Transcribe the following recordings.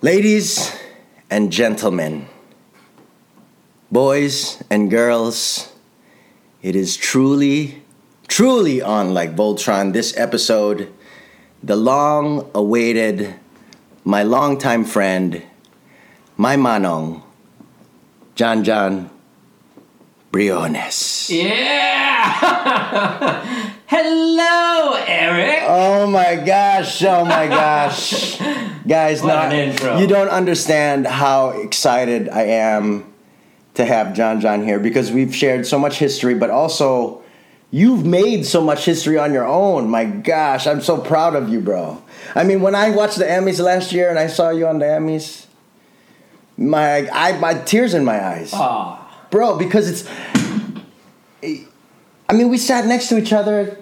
Ladies and gentlemen, boys and girls, it is truly, truly on like Voltron this episode. The long awaited, my longtime friend, my manong, Jon Jon Briones. Yeah! Hello, Erick. Oh my gosh! Oh my gosh, guys! What intro. you don't understand how excited I am to have John John here because we've shared so much history, but also you've made so much history on your own. My gosh, I'm so proud of you, bro. I mean, when I watched the Emmys last year and I saw you on the Emmys, my I my tears in my eyes Aw. bro because it's i mean we sat next to each other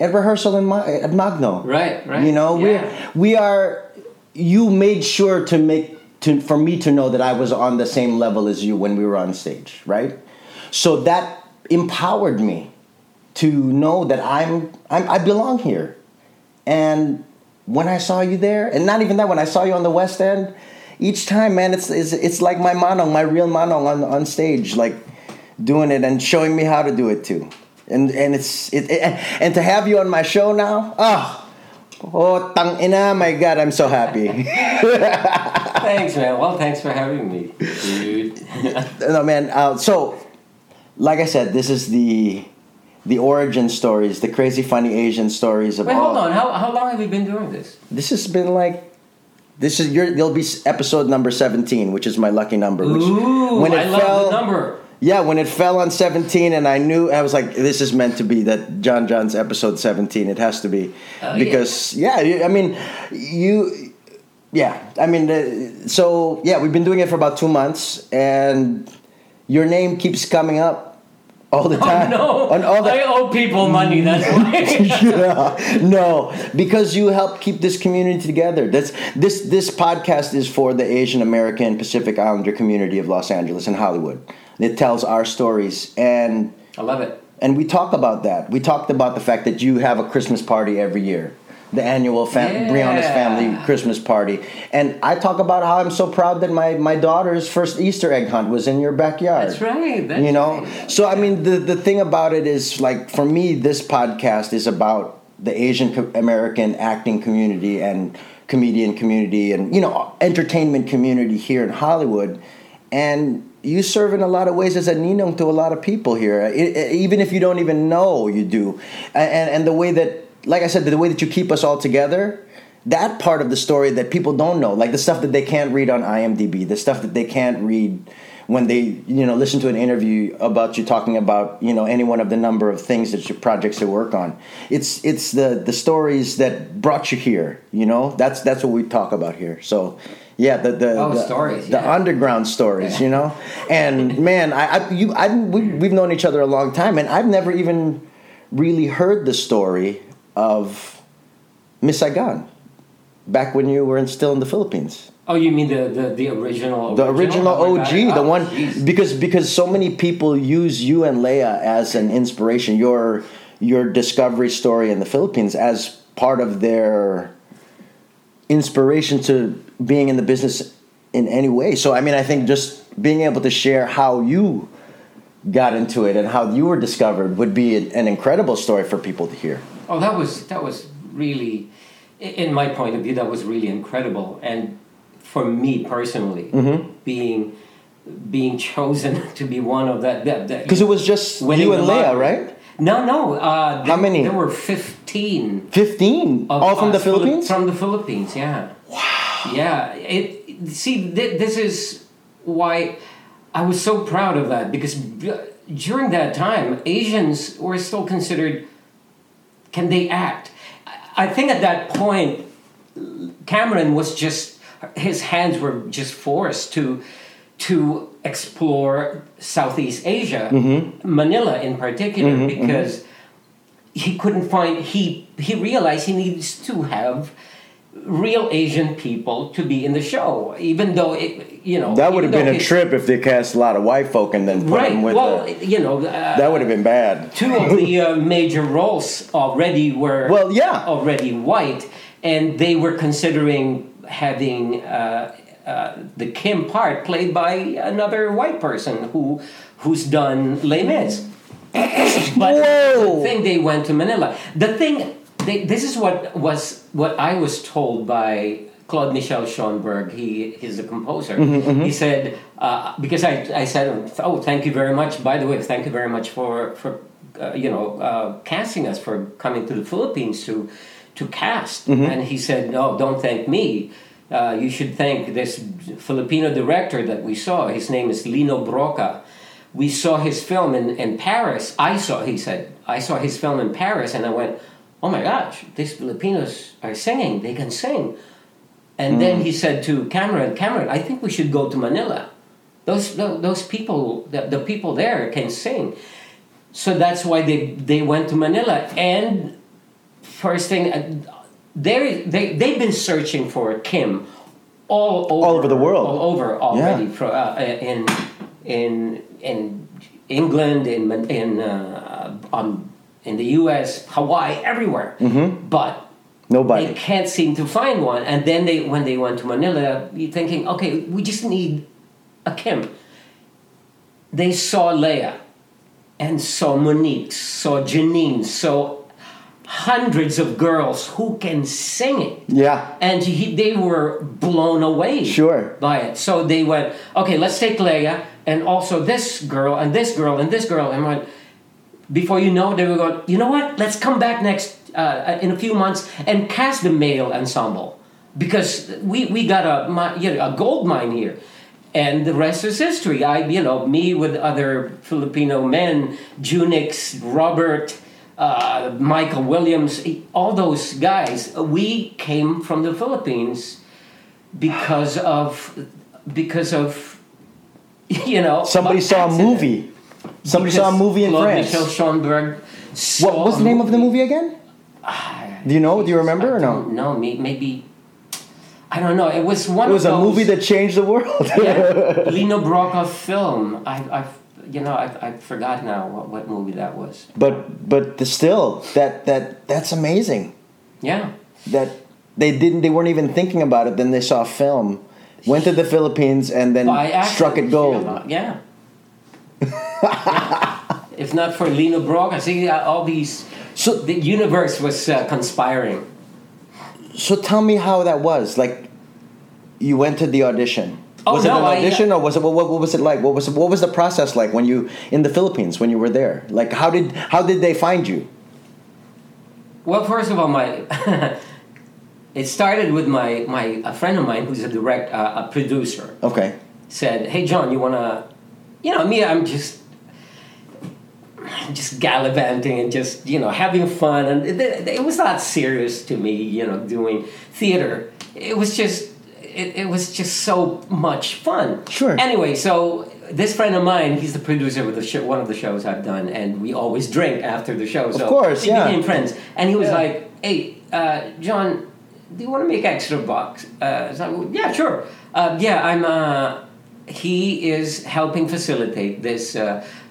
at rehearsal in Ma- at magno Right, right. you know Yeah. we we are you made sure to make to for me to know that i was on the same level as you when we were on stage right so that empowered me to know that i'm, I'm i belong here and when I saw you there, and not even that, when I saw you on the West End, each time, man, it's it's, it's like my manong, my real manong on on stage, like doing it and showing me how to do it too. And and it's it, it and to have you on my show now, oh, oh, tang ina, my God, I'm so happy. Thanks, man. Well, thanks for having me, dude. no, man. Uh, so, like I said, this is the the origin stories, the crazy, funny Asian stories of Wait, hold on. How, how long have we been doing this? This has been like this is your there'll be episode number 17 which is my lucky number which Ooh, I love the number. Yeah when it fell on 17 and i knew i was like this is meant to be that john john's episode 17 it has to be Oh, because yeah. you- i mean you yeah i mean so yeah we've been doing it for about two months and your name keeps coming up all the Oh, time no. on all the I owe people money, that's why. yeah, no, because you help keep this community together. That's this this podcast is for the Asian American Pacific Islander community of Los Angeles and Hollywood. It tells our stories and I love it. and we talk about that. We talked about the fact that you have a Christmas party every year. The annual fam- Yeah. Briones family Christmas party. And I talk about how I'm so proud that my, my daughter's first Easter egg hunt was in your backyard That's right. That's you know right. so i mean the, the thing about it is like for me this podcast is about the asian american acting community and comedian community and you know entertainment community here in hollywood and you serve in a lot of ways as a ninong to a lot of people here I- eh, I- even if you don't even know you do and, and, the way that like i said the way that you keep us all together that part of the story that people don't know, like the stuff that they can't read on IMDb, the stuff that they can't read when they, you know, listen to an interview about you talking about, you know, any one of the number of things that your projects you work on. It's it's the the stories that brought you here, you know. That's that's what we talk about here. So, yeah, the the Oh, the, stories, the yeah. underground stories, you know. And man, I, I you I we, we've known each other a long time, and I've never even really heard the story of Miss Saigon back when you were in, still in the Philippines. Oh, you mean the, the, the original? The original Oh OG, God. the oh, one jeez. because because so many people use you and Lea as an inspiration. Your your discovery story in the Philippines as part of their inspiration to being in the business in any way. So I mean, I think just being able to share how you got into it and how you were discovered would be an, incredible story for people to hear. Oh, that was that was really, in my point of view, that was really incredible. And for me personally, Mm-hmm. being being chosen to be one of that that Because it was just you and Lea, right? No, no. Uh, there, How many? There were fifteen. Fifteen, Of all from the Philippines. From the Philippines, yeah. Wow. Yeah. It. See, th- this is why I was so proud of that because b- during that time, Asians were still considered. Can they act? I I think at that point, Cameron was just his hands were just forced to to explore Southeast Asia, Manila in particular, because he couldn't find he he realized he needs to have real Asian people to be in the show, even though it you know That would have been a his- trip if they cast a lot of white folk and then put Right. them with Well, the, you know, uh, That would have been bad. two of the uh, major roles already were Well, yeah. already white, and they were considering having uh, uh, the Kim part played by another white person who who's done Les Mis. But Whoa. the thing they went to Manila. The thing they, this is what was what I was told by Claude Michel Schoenberg. He he's a composer. He said uh, because I I said oh thank you very much. By the way, thank you very much for for uh, you know uh, casting us for coming to the Philippines to to cast. And he said no, don't thank me. Uh, you should thank this Filipino director that we saw. His name is Lino Brocka. We saw his film in, in Paris. I saw, he said, I saw his film in Paris and I went, oh my gosh, these Filipinos are singing. They can sing. And then he said to Cameron, Cameron, I think we should go to Manila. Those, those people, the, the people there can sing. So that's why they, they went to Manila. And first thing, they they they've been searching for Kim all over, All over the world. all over already. Yeah. Fro- uh, in in in England, in in uh, on in the U.S., Hawaii, everywhere. Mm-hmm. But Nobody. they can't seem to find one. And then they when they went to Manila, you're thinking, okay, we just need a Kim. They saw Lea, and saw Monique, saw Janine, saw hundreds of girls who can sing it Yeah. and he, they were blown away Sure. by it. So they went, okay, let's take Lea and also this girl and this girl and this girl and went. Before you know, they were going. You know what? Let's come back next uh, in a few months and cast the male ensemble because we we got a you know, a gold mine here. And the rest is history. I, you know, me with other Filipino men, Junix, Robert, uh, Michael Williams, all those guys. We came from the Philippines because of because of you know Somebody saw a movie. Somebody saw a movie in Claude France. Michel Schoenberg. saw What was the name of the movie again? Do you know? Do you remember or no? No, maybe. I don't know. It was one It was of a those, movie that changed the world. yeah, Lino Brocka film. I, I, you know, I, I forgot now what, what movie that was. but but the- still, that that that's amazing. Yeah, That they didn't. They weren't even thinking about it. Then they saw a film, went to the Philippines, and then struck it gold. Yeah. Yeah. If not for Lino Brocka, see uh, all these. So The universe was uh, conspiring. so tell me how that was. Like, you went to the audition. Oh, was no, it an audition or was it what, what, what was it like? What was what was the process like when you in the Philippines when you were there? Like how did how did they find you? Well, first of all, my it started with my my a friend of mine who's a direct uh, a producer Okay. said, "Hey, Jon, you wanna, you know, me, I'm just." just gallivanting and just you know having fun and it, it was not serious to me you know doing theater it was just it, it was just so much fun Sure. anyway so this friend of mine he's the producer with the show, one of the shows i've done and we always drink after the show so course, we yeah. became friends and he was Yeah. like hey uh, jon do you want to make extra bucks uh, so, yeah sure uh, yeah i'm uh, he is helping facilitate this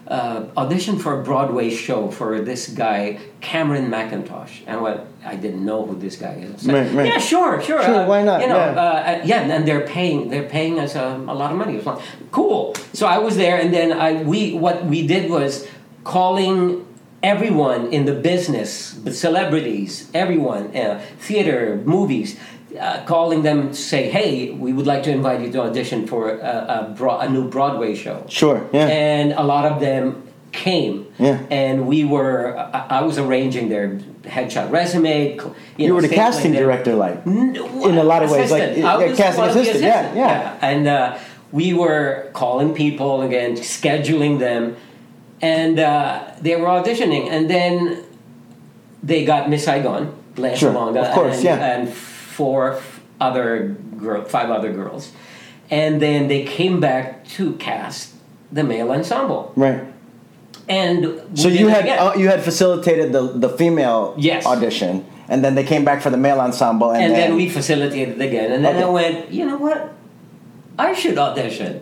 uh, uh, audition for a Broadway show for this guy Cameron Mackintosh, and what I didn't know who this guy is. Said, Right, right. Yeah, sure, sure. Sure, uh, why not? You know, Yeah. uh, uh, yeah, and they're paying they're paying us um, a lot of money. Like, cool. So I was there, and then I we what we did was calling everyone in the business, the celebrities, everyone, uh, theater, movies. Uh, calling them to say, "Hey, we would like to invite you to audition for a, a, bro- a new Broadway show." Sure. Yeah. and a lot of them came. Yeah. And we were, I, I was arranging their headshot resume. You, you know, were the casting like director, like. N- In a lot of ways, like, assistant. yeah, I was casting the assistant, yeah, assistants, yeah. And uh, we were calling people again, scheduling them, and uh, they were auditioning. And then they got Miss Saigon, Blanche Sure, Longa, of course, and, yeah. and four other girl, five other girls, and then they came back to cast the male ensemble. Right. And So you had uh, you had facilitated the the female Yes. audition, and then they came back for the male ensemble, and, and then we facilitated again. And then Okay. I went, you know what? I should audition.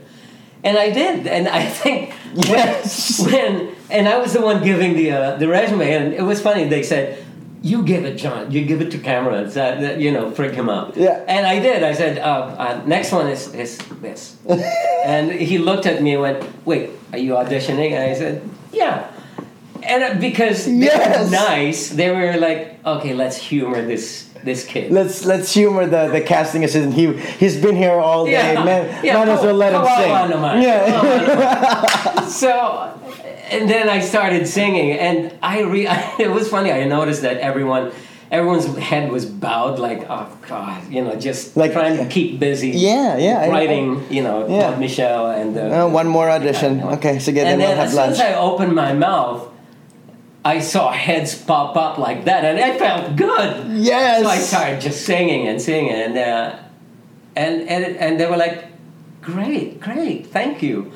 And I did. And I think Yes. when, when and I was the one giving the uh, the resume, and it was funny. They said, you give it, Jon. You give it to Cameron. That, that you know, freak him out. Yeah. And I did. I said, uh, uh, next one is, is this. and he looked at me and went, wait, are you auditioning? And I said, yeah. And uh, because they Yes. were nice, they were like, okay, let's humor this this kid. Let's let's humor the, the casting assistant. He he's been here all day. Yeah. Man, Yeah, might as well let him sing. Yeah. So, and then I started singing, and I re- it was funny. I noticed that everyone. Everyone's head was bowed, like, oh God, you know, just Like- trying to keep busy. Yeah, yeah, I- Writing, you know, Yeah. Michelle and. Uh, Uh, one more audition. Okay, so get then and we'll then have as soon lunch. as I opened my mouth, I saw heads pop up like that, and it felt good. Yes. So I started just singing and singing, and uh, and and and they were like, "Great, great, thank you."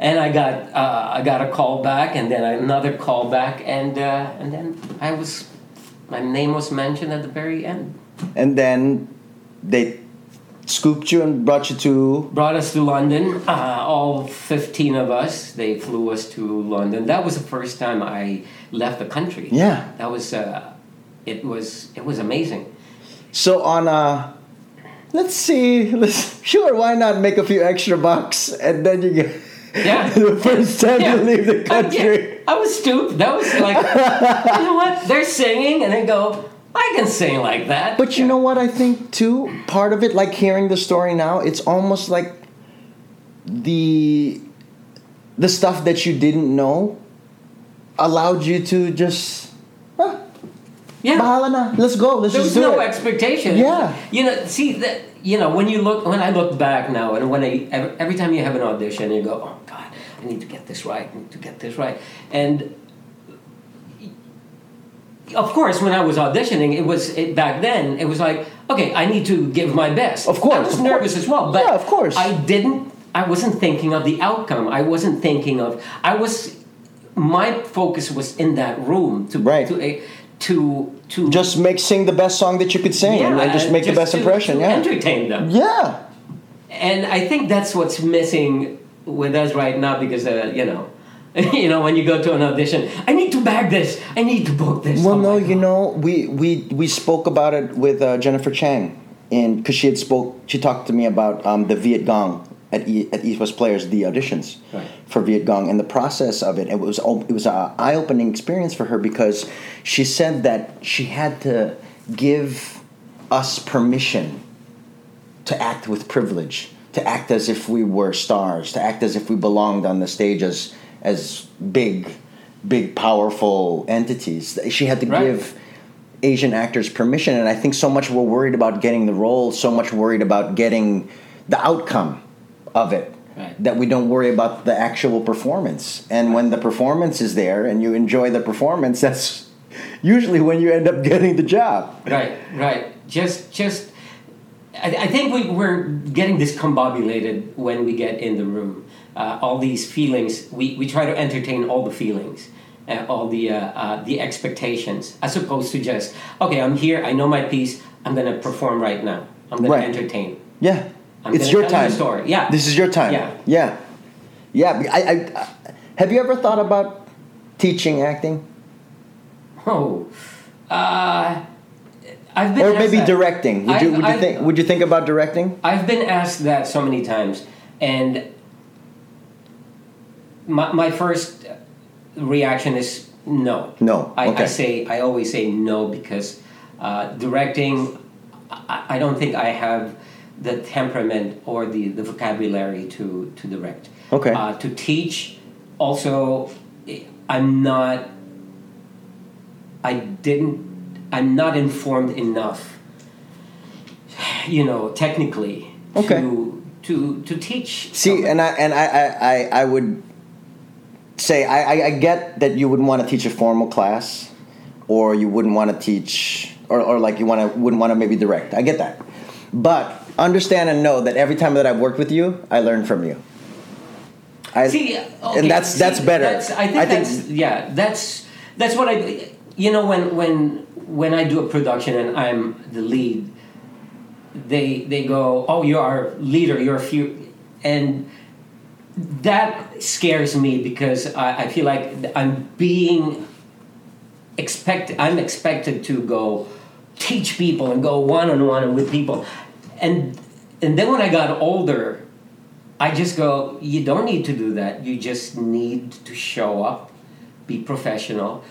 And I got uh, I got a call back, and then another call back, and uh, and then I was my name was mentioned at the very end. and then they scooped you and brought you to. Brought us to London, uh, all fifteen of us. They flew us to London. That was the first time I left the country. Yeah. that was uh, it was it was amazing. So on uh let's see, let's sure why not make a few extra bucks and then you get Yeah. the first time Yeah. you leave the I, country. I was stupid. That was like, you know what? They're singing, and they go, I can sing like that. But you know what I think too? Part of it, like hearing the story now, it's almost like the the stuff that you didn't know allowed you to just ah, yeah. Let's go. Let's There was do no it. expectation. Yeah. You know, see that. You know, when you look, when I look back now, and when I every, every time you have an audition, you go, "Oh God, I need to get this right. I need to get this right." And of course, when I was auditioning, it was it, back then. It was like, okay, I need to give my best. Of course, I was nervous course. as well, but Yeah, of course. I didn't. I wasn't thinking of the outcome. I wasn't thinking of. I was. My focus was in that room to Right. to a to to just make sing the best song that you could sing and, and just make the best to- impression. to yeah. entertain them. Yeah. And I think that's what's missing with us right now because uh, you know, you know, when you go to an audition, I need to bag this. I need to book this. Well, Oh no, you know, we we we spoke about it with uh, Jennifer Chang, and because she had spoke, she talked to me about um, the Vietgone at e, at East West Players, the auditions Right. for Vietgone, and the process of it. It was it was a eye opening experience for her because she said that she had to give us permission to act with privilege, to act as if we were stars, to act as if we belonged on the stage as as big, big, powerful entities. She had to Right. give Asian actors permission, and I think so much we're worried about getting the role, so much worried about getting the outcome of it. Right. That we don't worry about the actual performance, and when the performance is there and you enjoy the performance, that's usually when you end up getting the job. Right, right. Just, just. I, I think we, we're getting discombobulated when we get in the room. Uh, all these feelings, we, we try to entertain all the feelings, uh, all the uh, uh, the expectations, as opposed to just okay, I'm here, I know my piece, I'm gonna perform right now, I'm gonna Right. entertain. Yeah, I'm it's your time. story. Yeah. this is your time. Yeah. yeah, yeah. I, I, I, have you ever thought about teaching acting, Oh, uh, I've been or maybe that. directing? Would you I've- would you think would you think about directing? I've been asked that so many times, and my, my first reaction is no. No, I, I say I always say no because uh, directing, I, I don't think I have the temperament or the, the vocabulary to to direct. Okay. Uh, to teach, also, I'm not. I didn't. I'm not informed enough. You know, technically. Okay. To to to teach. See, and I and I I, I, I would say I, I, I get that you wouldn't want to teach a formal class, or you wouldn't want to teach, or, or like you want to wouldn't want to maybe direct. I get that, but understand and know that every time that I've worked with you, I learn from you. I, See, okay, and that's see, that's better. That's, I think that's yeah. That's that's what I. You know, when when when I do a production and I'm the lead, they they go, "Oh, you're our leader. You're a few," and that scares me because I, I feel like I'm being expect I'm expected to go teach people and go one on one with people, and and then when I got older, I just go, you don't need to do that. You just need to show up, be professional,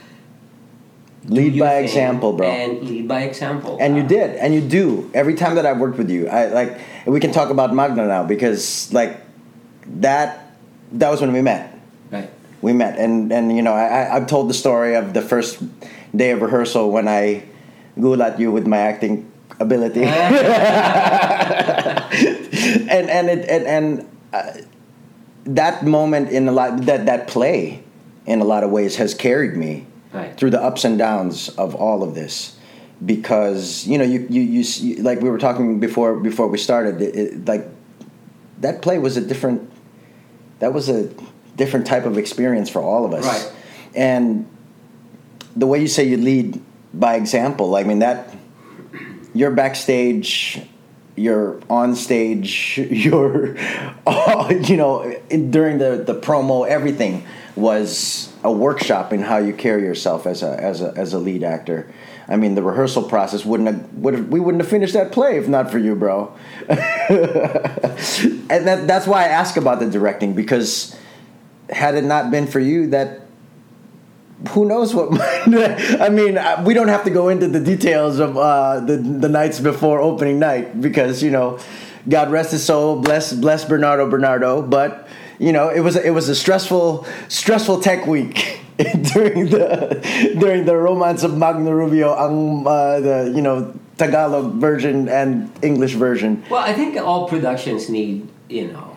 Lead by example, bro. and lead by example. and you Uh, did and you do every time that i've worked with you i like we can talk about Magno now because like that that was when we met right. we met and and you know I i've told the story of the first day of rehearsal when i gulat you with my acting ability and and it and, and uh, that moment in a lot that that play in a lot of ways has carried me Right. through the ups and downs of all of this because you know you you, you see, like we were talking before before we started it, it, like that play was a different that was a different type of experience for all of us Right. and the way you say you lead by example i mean that you're backstage you're on stage you're you know during the the promo everything was a workshop in how you carry yourself as a as a as a lead actor. I mean the rehearsal process wouldn't have would have, we wouldn't have finished that play if not for you bro. And that that's why i ask about the directing because had it not been for you that who knows what I mean uh, we don't have to go into the details of uh, the the nights before opening night because you know God rest his soul bless bless Bernardo Bernardo but you know it was it was a stressful stressful tech week during the during the romance of Magno Rubio ang uh, the you know Tagalog version and English version Well, I think all productions need, you know,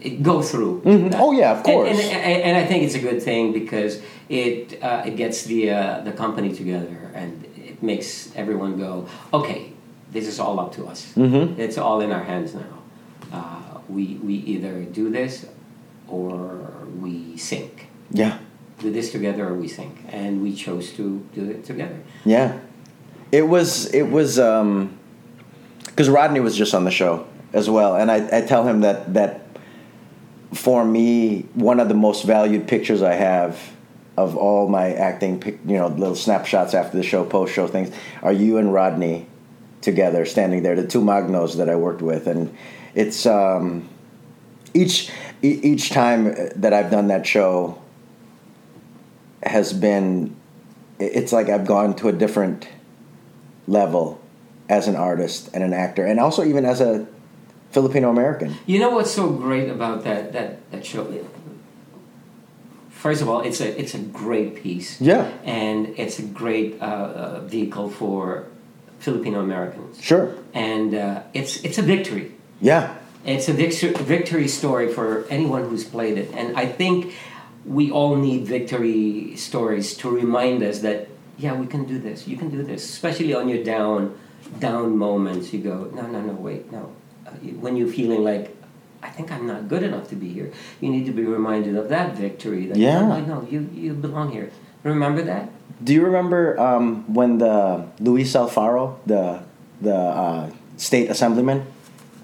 it go through. that. Oh, yeah, of course. And, and, and I think it's a good thing because it uh, it gets the uh, the company together and it makes everyone go, okay, this is all up to us. Mm-hmm. It's all in our hands now. Uh, we we either do this or we sink. yeah Do this together or we sink, and we chose to do it together. Yeah, it was it was because Rodney was just on the show as well, and I, I tell him that that for me one of the most valued pictures I have of all my acting, you know, little snapshots after the show, post show things, are you and Rodney together standing there, the two Magnos that I worked with, and it's um, each each time that I've done that show has been it's like I've gone to a different level as an artist and an actor, and also even as a Filipino American. You know what's so great about that that that show? First of all, it's a it's a great piece. Yeah. and it's a great uh, uh, vehicle for Filipino Americans. Sure. And uh, it's it's a victory. Yeah. It's a victory, victory story for anyone who's played it, and I think we all need victory stories to remind us that yeah, we can do this. You can do this, especially on your down down moments. You go, no, no, no, wait, no. Uh, when you're feeling like I think I'm not good enough to be here, you need to be reminded of that victory. That Yeah. no, no, you you belong here. Remember that? Do you remember um, when the Luis Alfaro, the the uh, state assemblyman,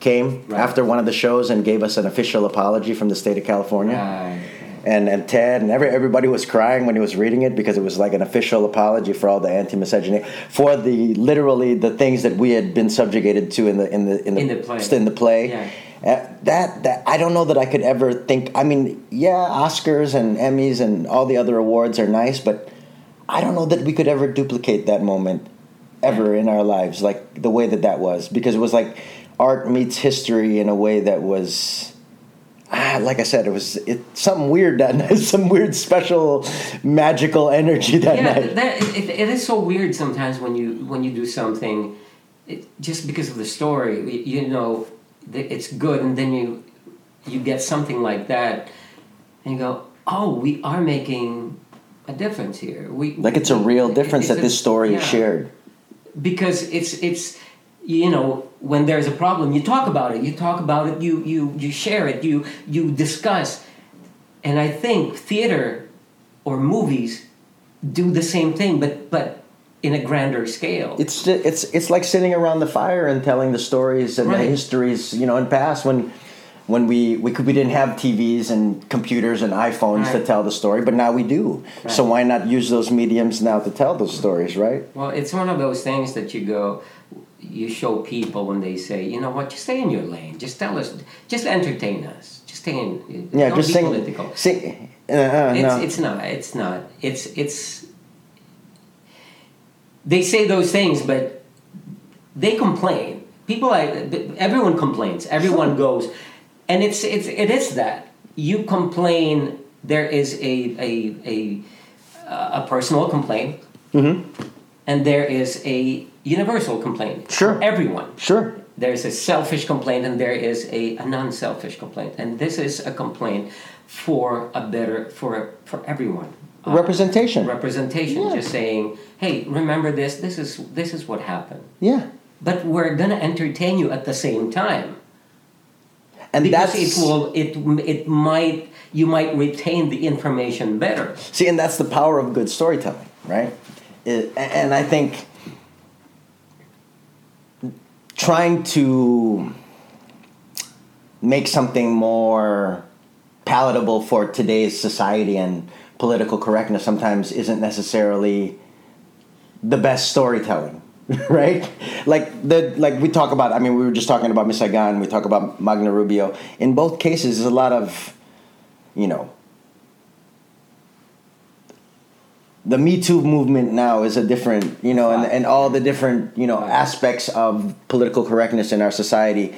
came Right. after one of the shows and gave us an official apology from the state of California? Right. and and Ted and every, everybody was crying when he was reading it because it was like an official apology for all the anti-misogyny for the literally the things that we had been subjugated to in the in the in the, In the play. in the play. Yeah. Uh, that that I don't know that I could ever think. I mean, yeah, Oscars and Emmys and all the other awards are nice, but I don't know that we could ever duplicate that moment ever in our lives like the way that that was because it was like art meets history in a way that was ah, like I said, it was it something weird that night, some weird special magical energy that yeah, night. that, it, it is so weird sometimes when you when you do something, it, just because of the story, you, you know, it's good, and then you you get something like that, and you go, oh, we are making a difference here. We like it's a real difference that a- this story is shared. because it's it's you know when there's a problem you talk about it you talk about it you you you share it you you discuss and i think theater or movies do the same thing but but in a grander scale It's it's it's like sitting around the fire and telling the stories and the histories, you know, in past when when we we could we didn't have TVs and computers and iPhones to tell the story, but now we do. So why not use those mediums now to tell those stories, right? Well, it's one of those things that you go, you show people when they say, you know what, just stay in your lane. Just tell us, just entertain us. Just stay in. Yeah, just sing. political. Sing. Uh, uh, It's, no. it's not. It's not. It's it's. They say those things, but they complain. People, everyone complains. Everyone goes, and it's it's it is that you complain. There is a a a a personal complaint, mm-hmm. and there is a universal complaint. Sure. Everyone sure. there's a selfish complaint and there is a, a non-selfish complaint and this is a complaint for a better for for everyone Uh, Representation. representation Yeah. just saying hey remember this this is this is what happened yeah. but we're gonna entertain you at the same time And because that's it will it it might you might retain the information better See, and that's the power of good storytelling, right? It, and I think trying to make something more palatable for today's society and political correctness sometimes isn't necessarily the best storytelling right? Like the like we talk about i mean we were just talking about miss saigon we talk about magno rubio. In both cases there's a lot of you know the Me Too movement now is a different, you know, and, and all the different, you know, aspects of political correctness in our society.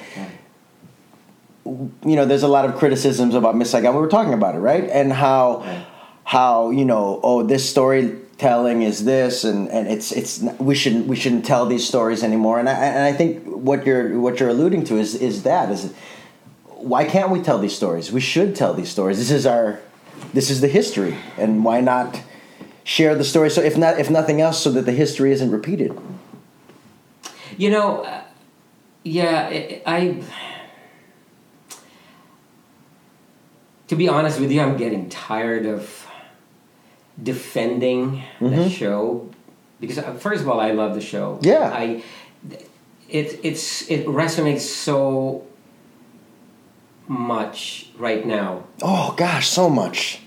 You know, there's a lot of criticisms about Miss Saigon. We were talking about it, right? And how, how you know, oh, this storytelling is this, and, and it's it's we shouldn't we shouldn't tell these stories anymore. And I and I think what you're what you're alluding to is is that is why can't we tell these stories? We should tell these stories. This is our this is the history, and why not share the story? So if not if nothing else, so that the history isn't repeated. You know, yeah, I. To be honest with you, I'm getting tired of defending the show because uh, first of all, I love the show. Yeah. I. It it's it resonates so much right now. Oh gosh, so much.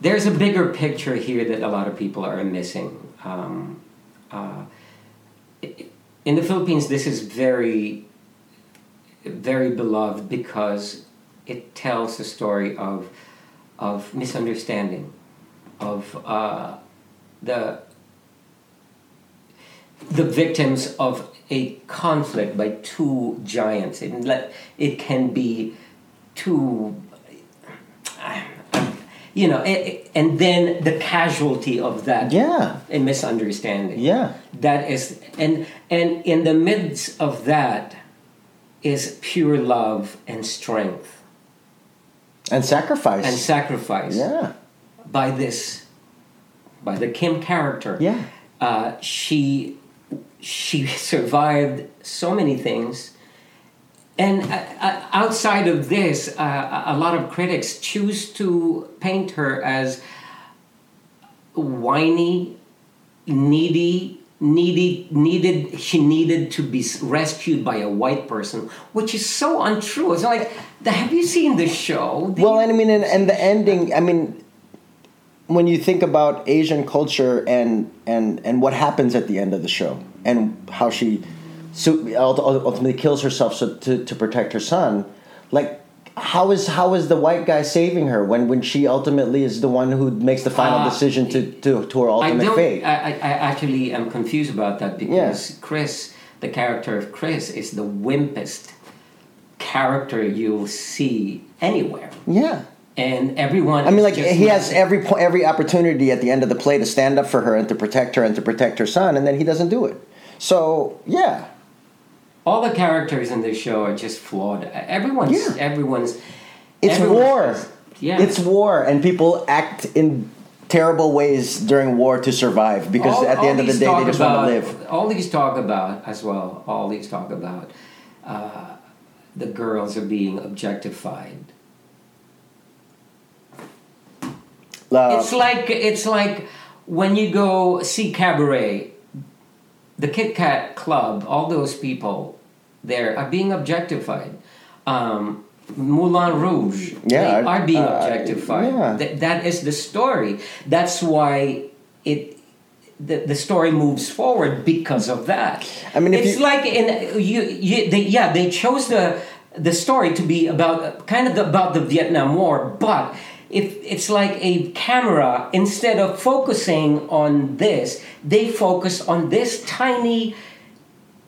There's a bigger picture here that a lot of people are missing. Um, uh, in the Philippines, this is very, very beloved because it tells the story of, of misunderstanding, of uh, the the victims of a conflict by two giants. It, let- it can be two you know, a- and then the casualty of that Yeah, a misunderstanding. yeah, That is, and and in the midst of that is pure love and strength and sacrifice. and sacrifice yeah, by this, by the Kim character. yeah, Uh, she she survived so many things. And uh, uh, outside of this, uh, a lot of critics choose to paint her as whiny, needy, needy, needed. She needed to be rescued by a white person, which is so untrue. It's like, have you seen the show? Do Well, and I mean, and, and the ending. I mean, when you think about Asian culture and and and what happens at the end of the show, and how she so ultimately kills herself so to to protect her son, like. How is how is the white guy saving her when, when she ultimately is the one who makes the final Uh, decision to, to, to her I ultimate don't. fate? I, I I actually am confused about that because Chris, the character of Chris, is the wimpest character you'll see anywhere, yeah. and everyone. I mean, like he has every po- every opportunity at the end of the play to stand up for her and to protect her and to protect her son, and then he doesn't do it. So yeah, all the characters in this show are just flawed. Everyone's Yeah. everyone's. it's everyone's war. yeah, It's war, and people act in terrible ways during war to survive because All- at the end of the day they just want to live. All these talk about as well. All these talk about uh, the girls are being objectified. Uh, it's like it's like when you go see cabaret, the Kit Kat Club. All those people there are being objectified. um, Moulin Rouge. Yeah, they are being uh, objectified. yeah. Th- that is the story. That's why it. The, the story moves forward because of that. I mean, if it's you- like in you, you they, yeah, they chose the the story to be about kind of the, about the Vietnam War, but if it's like a camera, instead of focusing on this, they focus on this tiny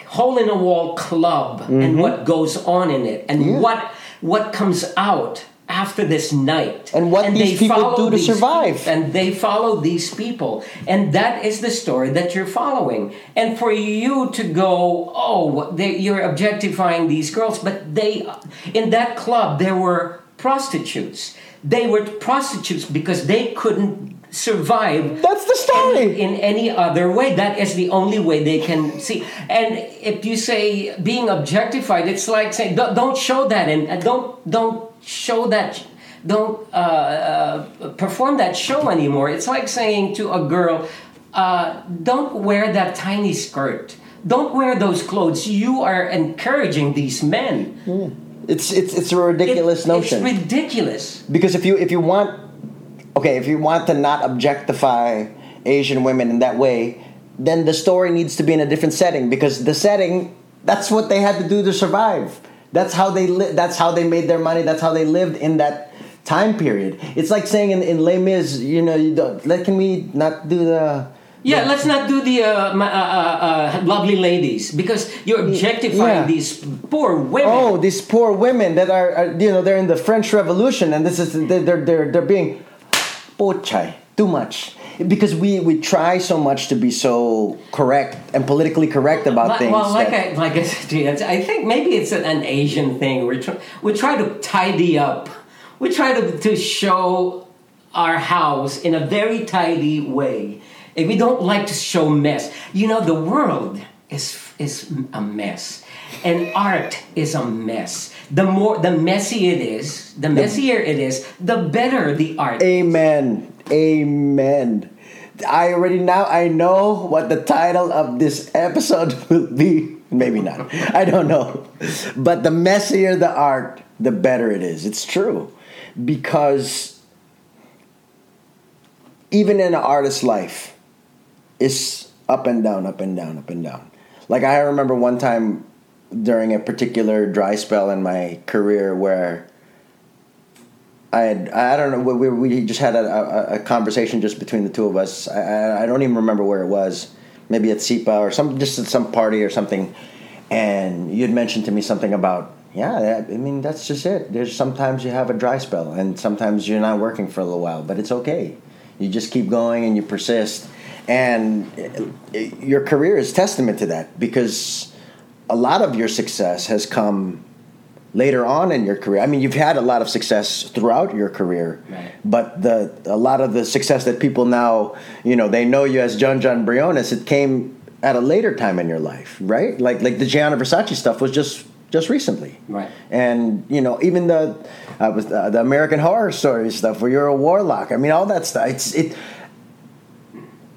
hole in a wall club and what goes on in it and Mm-hmm. Yeah. what what comes out after this night And what these they people do to these survive. and they follow these people and that is the story that you're following and for you to go oh they, you're objectifying these girls but they in that club there were prostitutes they were prostitutes because they couldn't survive That's the story. in any other way. That is the only way they can see. And if you say being objectified, it's like saying don't, don't show that and uh, don't don't show that. Don't uh, uh, perform that show anymore. It's like saying to a girl, uh, "Don't wear that tiny skirt. Don't wear those clothes. You are encouraging these men." It's it's it's a ridiculous It- notion. It's ridiculous. because if you if you want okay if you want to not objectify asian women in that way then the story needs to be in a different setting because the setting that's what they had to do to survive that's how they li- that's how they made their money that's how they lived in that time period it's like saying in, in Les Mis you know you don't let can we not do the Yeah, let's not do the uh, ma- uh, uh, uh, lovely ladies because you're objectifying Yeah. these poor women. Oh, these poor women that are, are you know, they're in the French Revolution, and this is they're they're they're, being pochai too much because we we try so much to be so correct and politically correct about Li- things. well, like I, like I said, I think maybe it's an, an Asian thing. We try, we try to tidy up. We try to, to show our house in a very tidy way. And we don't like to show mess. You know, the world is is a mess, and art is a mess. The more the messy it is, the messier it is, the better the art. Amen. Amen. I already now I know what the title of this episode will be. Maybe not. I don't know. But the messier the art, the better it is. It's true. Because even in an artist's life, it's up and down, up and down, up and down. Like I remember one time during a particular dry spell in my career where I had I don't know we, we just had a, a, a conversation just between the two of us. I, I don't even remember where it was. Maybe at SIPA or some just at some party or something. And you had mentioned to me something about yeah. I mean that's just it. There's sometimes you have a dry spell and sometimes you're not working for a little while, but it's okay. You just keep going and you persist. And your career is testament to that because a lot of your success has come later on in your career. I mean, you've had a lot of success throughout your career, Right. but the a lot of the success that people now, you know, they know you as Jon Jon Briones, it came at a later time in your life, right? Like like the Gianni Versace stuff was just just recently, Right. And you know, even the uh, was uh, the American Horror Story stuff where you're a warlock. I mean, all that stuff. It's it.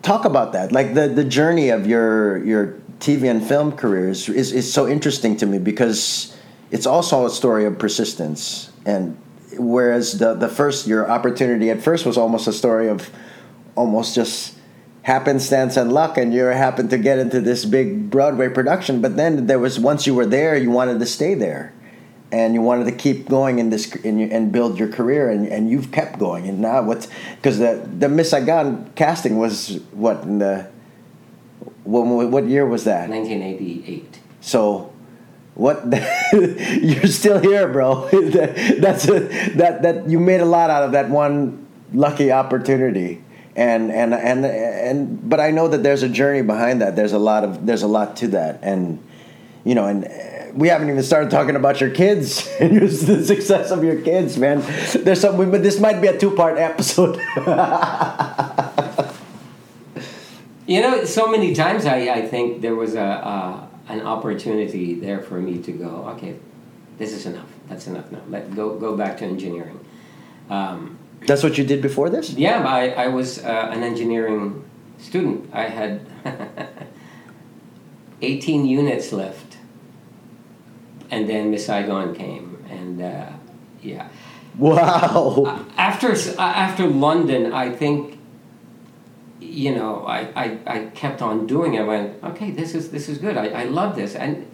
Talk about that, like the the journey of your your TV and film career is, is, is so interesting to me because it's also a story of persistence. And whereas the, the first, your opportunity at first was almost a story of almost just happenstance and luck, and you happened to get into this big Broadway production. But then there was, once you were there, you wanted to stay there. And you wanted to keep going in this in your, and build your career, and, and you've kept going. And now what's because the the Miss Saigon casting was what in the what, what year was that? 1988. So, what? you're still here, bro. That's a, that that you made a lot out of that one lucky opportunity, and and and and. But I know that there's a journey behind that. There's a lot of there's a lot to that, and you know, and we haven't even started talking about your kids and your- the success of your kids, man. There's some, but this might be a two part episode. You know, so many times I, I think there was a uh, an opportunity there for me to go. Okay, this is enough. That's enough now. Let go go back to engineering. Um, That's what you did before this. yeah, I, I was uh, an engineering student. I had 18 units left, and then Miss Saigon came, and uh, yeah. Wow. After uh, after London, I think you know I, I, I kept on doing it. I went okay. This is this is good. I, I love this. And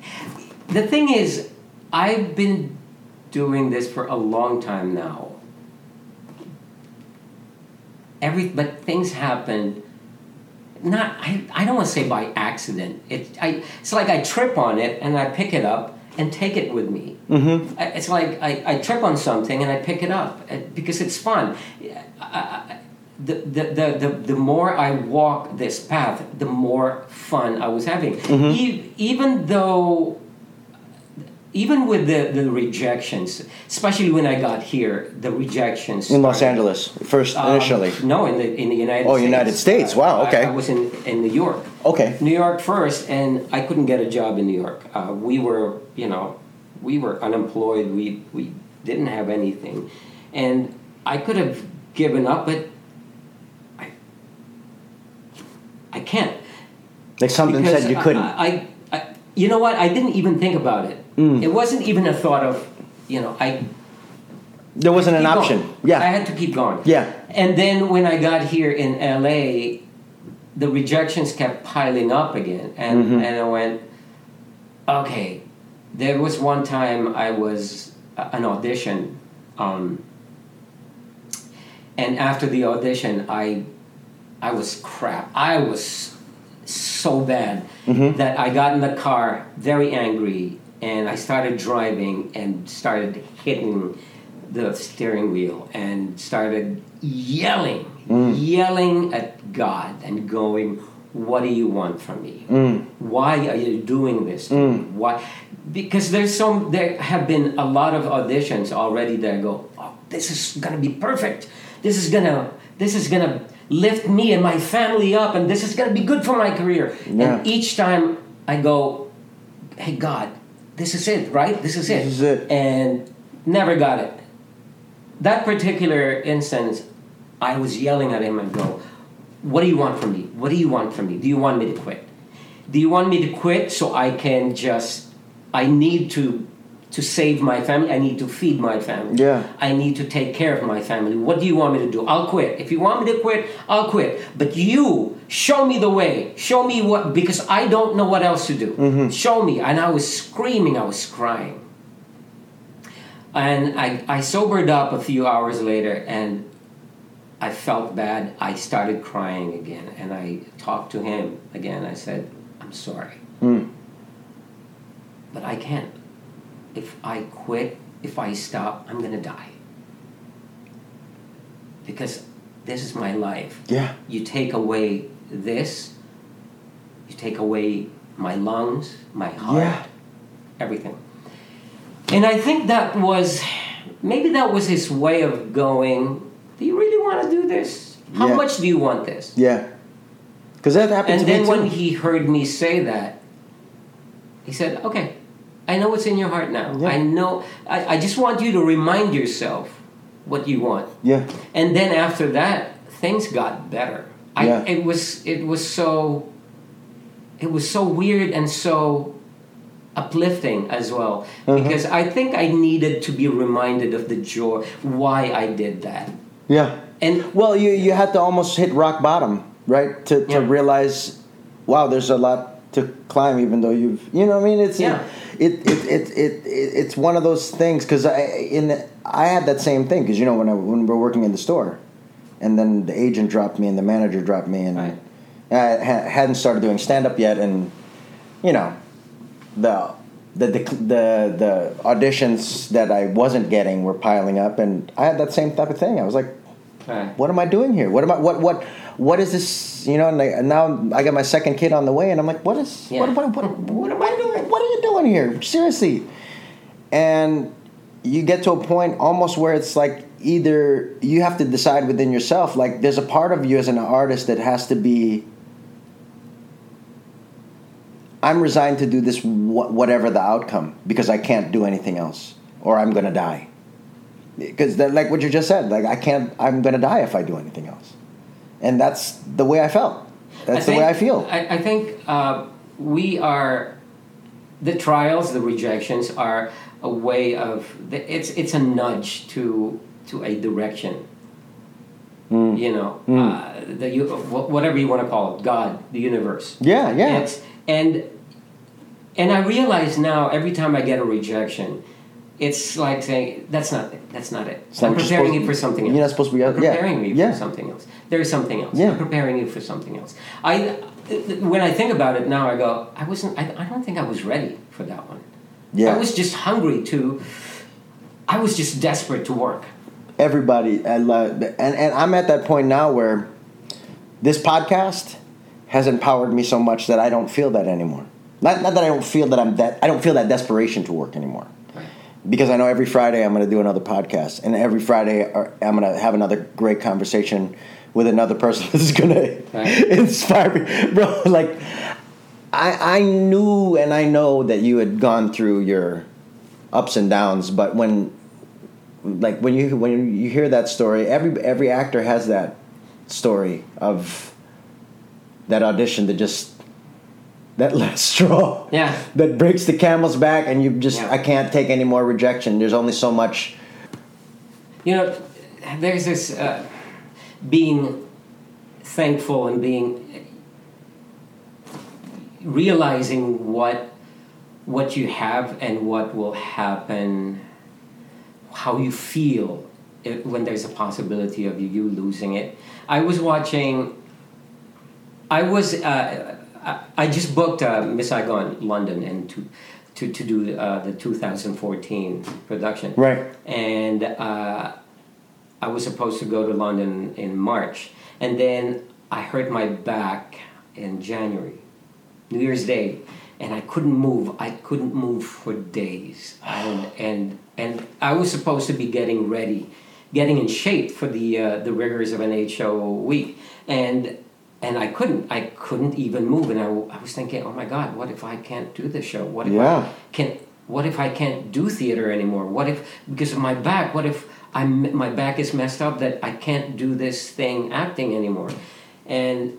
the thing is, I've been doing this for a long time now. Every but things happen. Not I, I don't want to say by accident. It I it's like I trip on it and I pick it up and take it with me. Mm-hmm. I- It's like I, I trip on something and I pick it up uh, because it's fun. I, I, the, the, the, the, the more I walk this path, the more fun I was having. Mm-hmm. E- even though, even with the, the rejections, especially when I got here, the rejections In Los. Angeles, first Um, initially. no, in the in the United States. Oh, States. United States. Wow, I- okay. I, was in, in New York. Okay. New York first, and I couldn't get a job in New York. Uh, we were, you know, we were unemployed. We we didn't have anything, and I could have given up, but I I can't. Like something because said you couldn't. I, I, you know what? I didn't even think about it. Mm. It wasn't even a thought of, you know, I there wasn't an option. going. Yeah. I had to keep going. Yeah. And then when I got here in LA, the rejections kept piling up again, and Mhm. and I went, okay. There was one time I was uh, an audition, um, and after the audition, I I was crap. I was so bad Mhm. that I got in the car very angry and I started driving and started hitting the steering wheel and started yelling, yelling at God and going, What do you want from me? Mm. Why are you doing this? to me? Why? Because there's some. There have been a lot of auditions already that go, oh, this is gonna be perfect. This is gonna. This is gonna lift me and my family up, and this is gonna be good for my career. Yeah. And each time I go, hey God, this is it, right? This is it. This is it. And never got it. That particular instance, I was yelling at him and go, What do you want from me? What do you want from me? Do you want me to quit? Do you want me to quit so I can just I need to to save my family, I need to feed my family. Yeah. I need to take care of my family. What do you want me to do? I'll quit. If you want me to quit, I'll quit. But you show me the way. Show me what because I don't know what else to do. Show me. And I was screaming, I was crying. And I, I sobered up a few hours later and I felt bad. I started crying again and I talked to him again. I said, I'm sorry. Mm. But I can't. If I quit, if I stop, I'm going to die. Because this is my life. Yeah. You take away this, you take away my lungs, my heart, Yeah. everything. And I think that was maybe that was his way of going, Do you really want to do this? How Yeah. much do you want this? Yeah. Because that happened And to me then when he heard me say that, he said, Okay, I know what's in your heart now. Yeah. I know, I, I just want you to remind yourself what you want. yeah. And then after that, things got better. I, Yeah. It was, it was so, it was so weird and so uplifting as well Uh-huh. because I think I needed to be reminded of the joy why I did that. Yeah. And Well, you you had to almost hit rock bottom, right? To to Yeah. realize, wow, there's a lot to climb, even though you've, you know, what I mean, it's Yeah. it, it, it, it, it it's one of those things because I in I had that same thing because you know when I when we were working in the store, and then the agent dropped me and the manager dropped me and Right. I ha- hadn't started doing stand up yet and you know the. The, the, the the auditions that I wasn't getting were piling up, and I had that same type of thing. I was like, uh, what am I doing here? What am I? What what what is this? You know, and, I, and now I got my second kid on the way, and I'm like, what is? Yeah. What, what, what, what am I doing? What are you doing here? Seriously. And you get to a point almost where it's like either you have to decide within yourself, like there's a part of you as an artist that has to be. I'm resigned to do this, whatever the outcome, because I can't do anything else, or I'm gonna die because like what you just said like i can't i'm gonna die if i do anything else and that's the way i felt that's the way i feel I, I think uh, we are the trials, the rejections are a way of it's it's a nudge to to a direction. Mm. You know, uh, the you whatever you want to call it, God, the universe. Yeah, yeah. It's, and and I realize now every time I get a rejection, it's like saying that's not it. That's not it. Not I'm preparing you for something else. you're not supposed to be- I'm yeah, preparing yeah. for something else. There's something else. Yeah. I'm preparing you for something else. I when I think about it now, I go, I wasn't. I, I don't think I was ready for that one. Yeah. I was just hungry to. I was just desperate to work. everybody I love, and and I'm at that point now where this podcast has empowered me so much that I don't feel that anymore. Not not that I don't feel that I'm that I don't feel that desperation to work anymore. Because I know every Friday I'm going to do another podcast, and every Friday uh, I'm going to have another great conversation with another person that's going to Right. inspire me, bro. Like I I knew and I know that you had gone through your ups and downs, but when like when you when you hear that story, every every actor has that story of that audition that just that last straw Yeah. that breaks the camel's back, and you just Yeah. I can't take any more rejection. There's only so much. You know, there's this uh, being thankful and being realizing what what you have and what will happen, how you feel when there's a possibility of you, you losing it. I was watching. I was. Uh, I, I just booked uh, Miss Saigon London and to to to do uh, the 2014 production Right. and uh, I was supposed to go to London in March, and then I hurt my back in January, New Year's Day, and I couldn't move. I couldn't move for days, and and and I was supposed to be getting ready, getting in shape for the uh, the rigors of an HO week, and. And I couldn't. I couldn't even move, and I, I was thinking, "Oh my God, what if I can't do this show? What if Yeah. I can what if I can't do theater anymore? What if because of my back? What if I'm my back is messed up that I can't do this thing acting anymore? And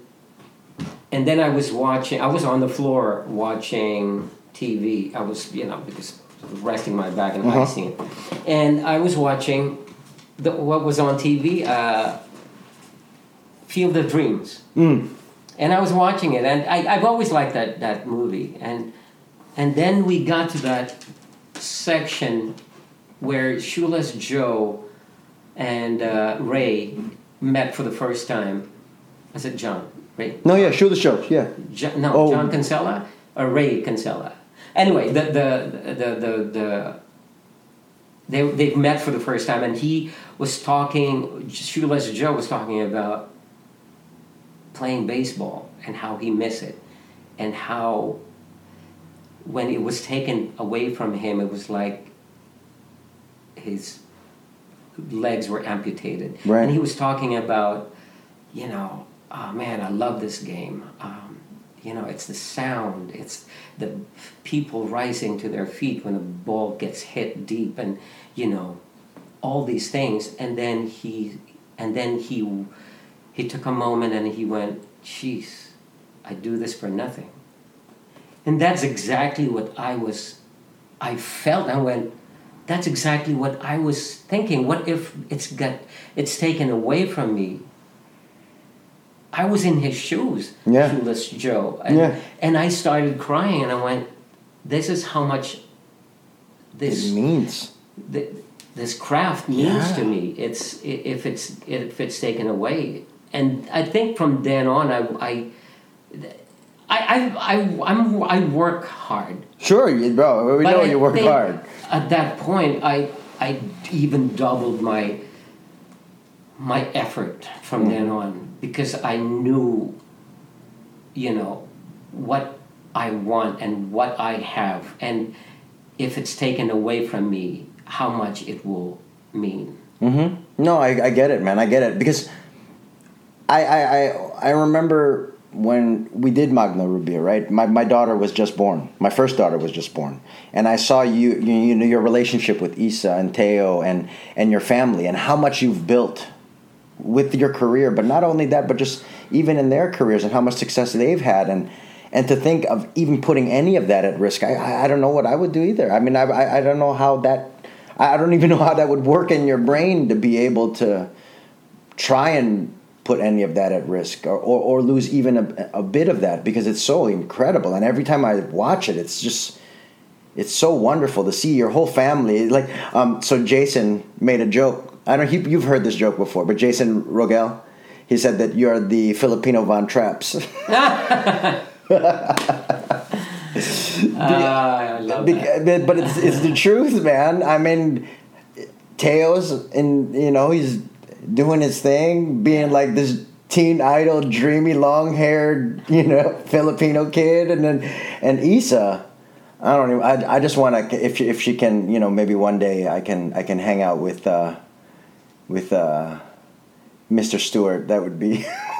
and then I was watching. I was on the floor watching TV. I was you know because resting my back and Uh-huh. icing it, and I was watching the, what was on TV. Uh, Field of Dreams. Mm. And I was watching it, and I, I've always liked that, that movie. And and then we got to that section where Shoeless Joe and uh, Ray met for the first time. I said John, Ray? No, yeah, show Joe. Yeah. Jo- no, Oh. John Kinsella or Ray Kinsella. Anyway, the the the the, the they they met for the first time, and he was talking. Shoeless Joe was talking about playing baseball and how he missed it, and how when it was taken away from him, it was like his legs were amputated. Right. And he was talking about, you know, oh man, I love this game. Um, you know, it's the sound, it's the people rising to their feet when the ball gets hit deep, and you know, all these things. And then he, and then he, he took a moment and he went, "Jeez, I do this for nothing." And that's exactly what I was, I felt. I went, that's exactly what I was thinking. What if it's got, it's taken away from me? I was in his shoes, Yeah. shoeless Joe, and, Yeah. and I started crying, and I went, "This is how much this It means. th- this craft means Yeah. to me. It's if it's if it's taken away, and I think from then on, I I I I, I, I'm, I work hard. Sure, you, bro. We But know I you work hard. At that point, I I even doubled my my effort from Mm. then on because I knew, you know, what I want and what I have, and if it's taken away from me, how much it will mean. Mm-hmm. No, I, I get it, man. I get it because I I, I, I remember when we did Magno Rubio, right? My, my daughter was just born. My first daughter was just born, and I saw you you, you know your relationship with Isa and Teo and and your family and how much you've built with your career. But not only that, but just even in their careers and how much success they've had and and to think of even putting any of that at risk, I, I, don't know what I would do either. I mean, I, I, I don't know how that, I don't even know how that would work in your brain to be able to try and put any of that at risk or, or, or lose even a, a bit of that because it's so incredible. And every time I watch it, it's just, it's so wonderful to see your whole family. Like, um, so Jason made a joke. I don't. He, you've heard this joke before, but Jason Rogel, he said that you're the Filipino Von Trapps. Ah, I love that. But it's it's the truth, man. I mean, Teo's and you know he's doing his thing, being like this teen idol, dreamy, long haired, you know, Filipino kid, and then and Isa. I don't even. I, I just want to. If she, if she can, you know, maybe one day I can I can hang out with uh, with uh, Mr. Stewart. That would be.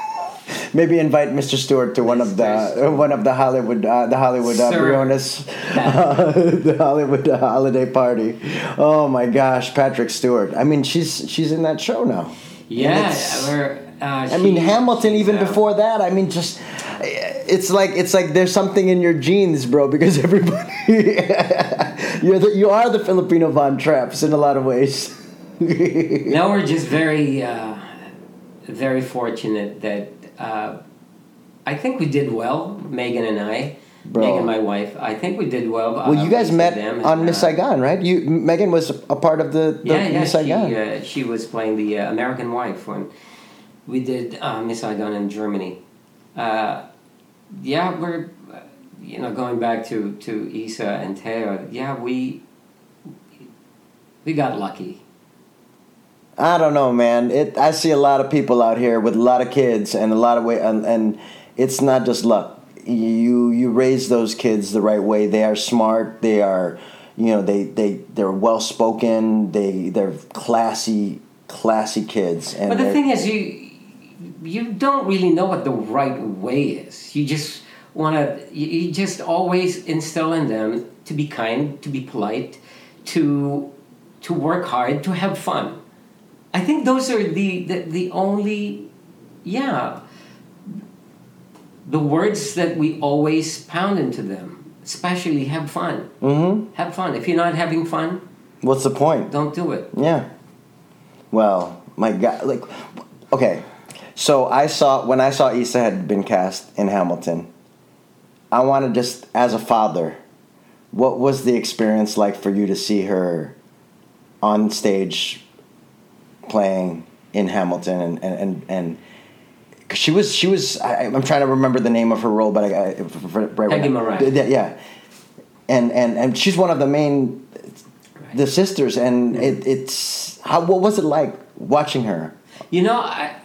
maybe invite Mr. Stewart to one of the one of the Hollywood uh, the Hollywood uh, Briones, uh, the Hollywood uh, holiday party. Oh my gosh, Patrick Stewart. I mean, she's she's in that show now. Yeah, we're, uh, I mean, Hamilton. Even before that, I mean, just it's like it's like there's something in your genes, bro. Because everybody, you're the, you are the Filipino Von Trapps in a lot of ways. now we're just very, uh, very fortunate that uh, I think we did well, Megan and I. Bro. Megan, my wife. I think we did well. well, you guys met them, on Miss Saigon, right? You Megan was a part of the, the Yeah, yeah. Miss She, Saigon. uh, she was playing the uh, American wife when we did uh, Miss Saigon in Germany. Uh, yeah, we're you know going back to to Isa and Teo. Yeah, we we got lucky. I don't know, man. It I see a lot of people out here with a lot of kids and a lot of way, and, and it's not just luck. You you raise those kids the right way. They are smart. They are, you know, they they they're well spoken. They they're classy classy kids. And But the thing is, you you don't really know what the right way is. You just want to. You just always instill in them to be kind, to be polite, to to work hard, to have fun. I think those are the the, the only, yeah, the words that we always pound into them. Especially have fun. Mhm. Have fun. If you're not having fun, What's the point? don't do it. Yeah. Well, my God, like, okay. So I saw when I saw Isa had been cast in Hamilton. I want to just, as a father, what was the experience like for you to see her on stage playing in Hamilton and and and. and she was she was I, I'm trying to remember the name of her role, but I, I for, for, right Peggy. Yeah, yeah, and and and she's one of the main the sisters, and it, it's how what was it like watching her? You know, I,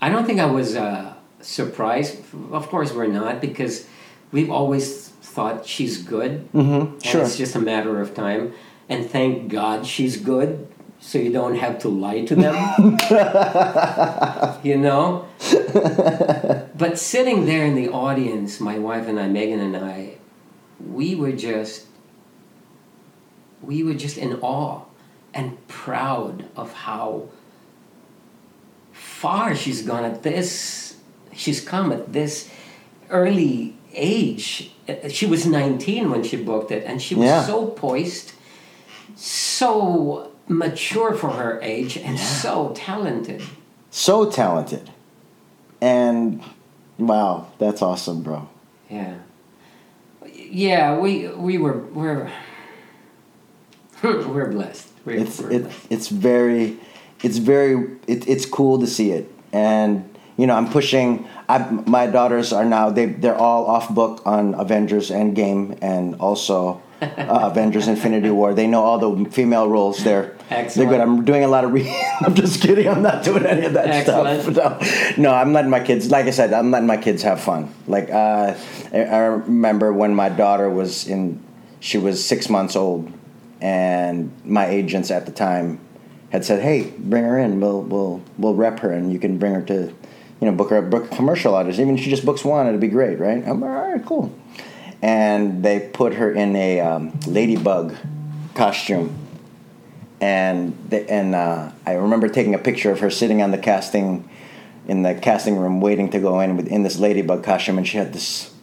I don't think I was uh, surprised. Of course, we're not because we've always thought she's good. Mm-hmm. and Sure. It's just a matter of time. And thank God she's good, so you don't have to lie to them. you know? but sitting there in the audience, my wife and I, Megan and I, we were just we were just in awe and proud of how far she's gone at this she's come at this early age she was 19 when she booked it and she was Yeah. so poised so mature for her age and so talented So talented, and wow, that's awesome, bro. yeah yeah we we were we're we're blessed we're, It's we're it, blessed. it's very, it's very, it, it's cool to see it, and you know I'm pushing. I, my daughters are now they they're all off book on Avengers Endgame and also uh, Avengers Infinity War. They know all the female roles. They're they're Excellent. good. I'm doing a lot of reading. I'm just kidding. I'm not doing any of that Excellent. stuff. No, no, I'm letting my kids. Like I said, I'm letting my kids have fun. Like uh, I, I remember when my daughter was in, she was six months old, and my agents at the time had said, "Hey, bring her in. We'll we'll we'll rep her, and you can bring her to, you know, book her book a commercial audition. Even if she just books one, it'd be great, right?" I'm like, all right, cool. And they put her in a um, ladybug costume and the, and uh, I remember taking a picture of her sitting on the casting in the casting room waiting to go in with in this ladybug costume and she had this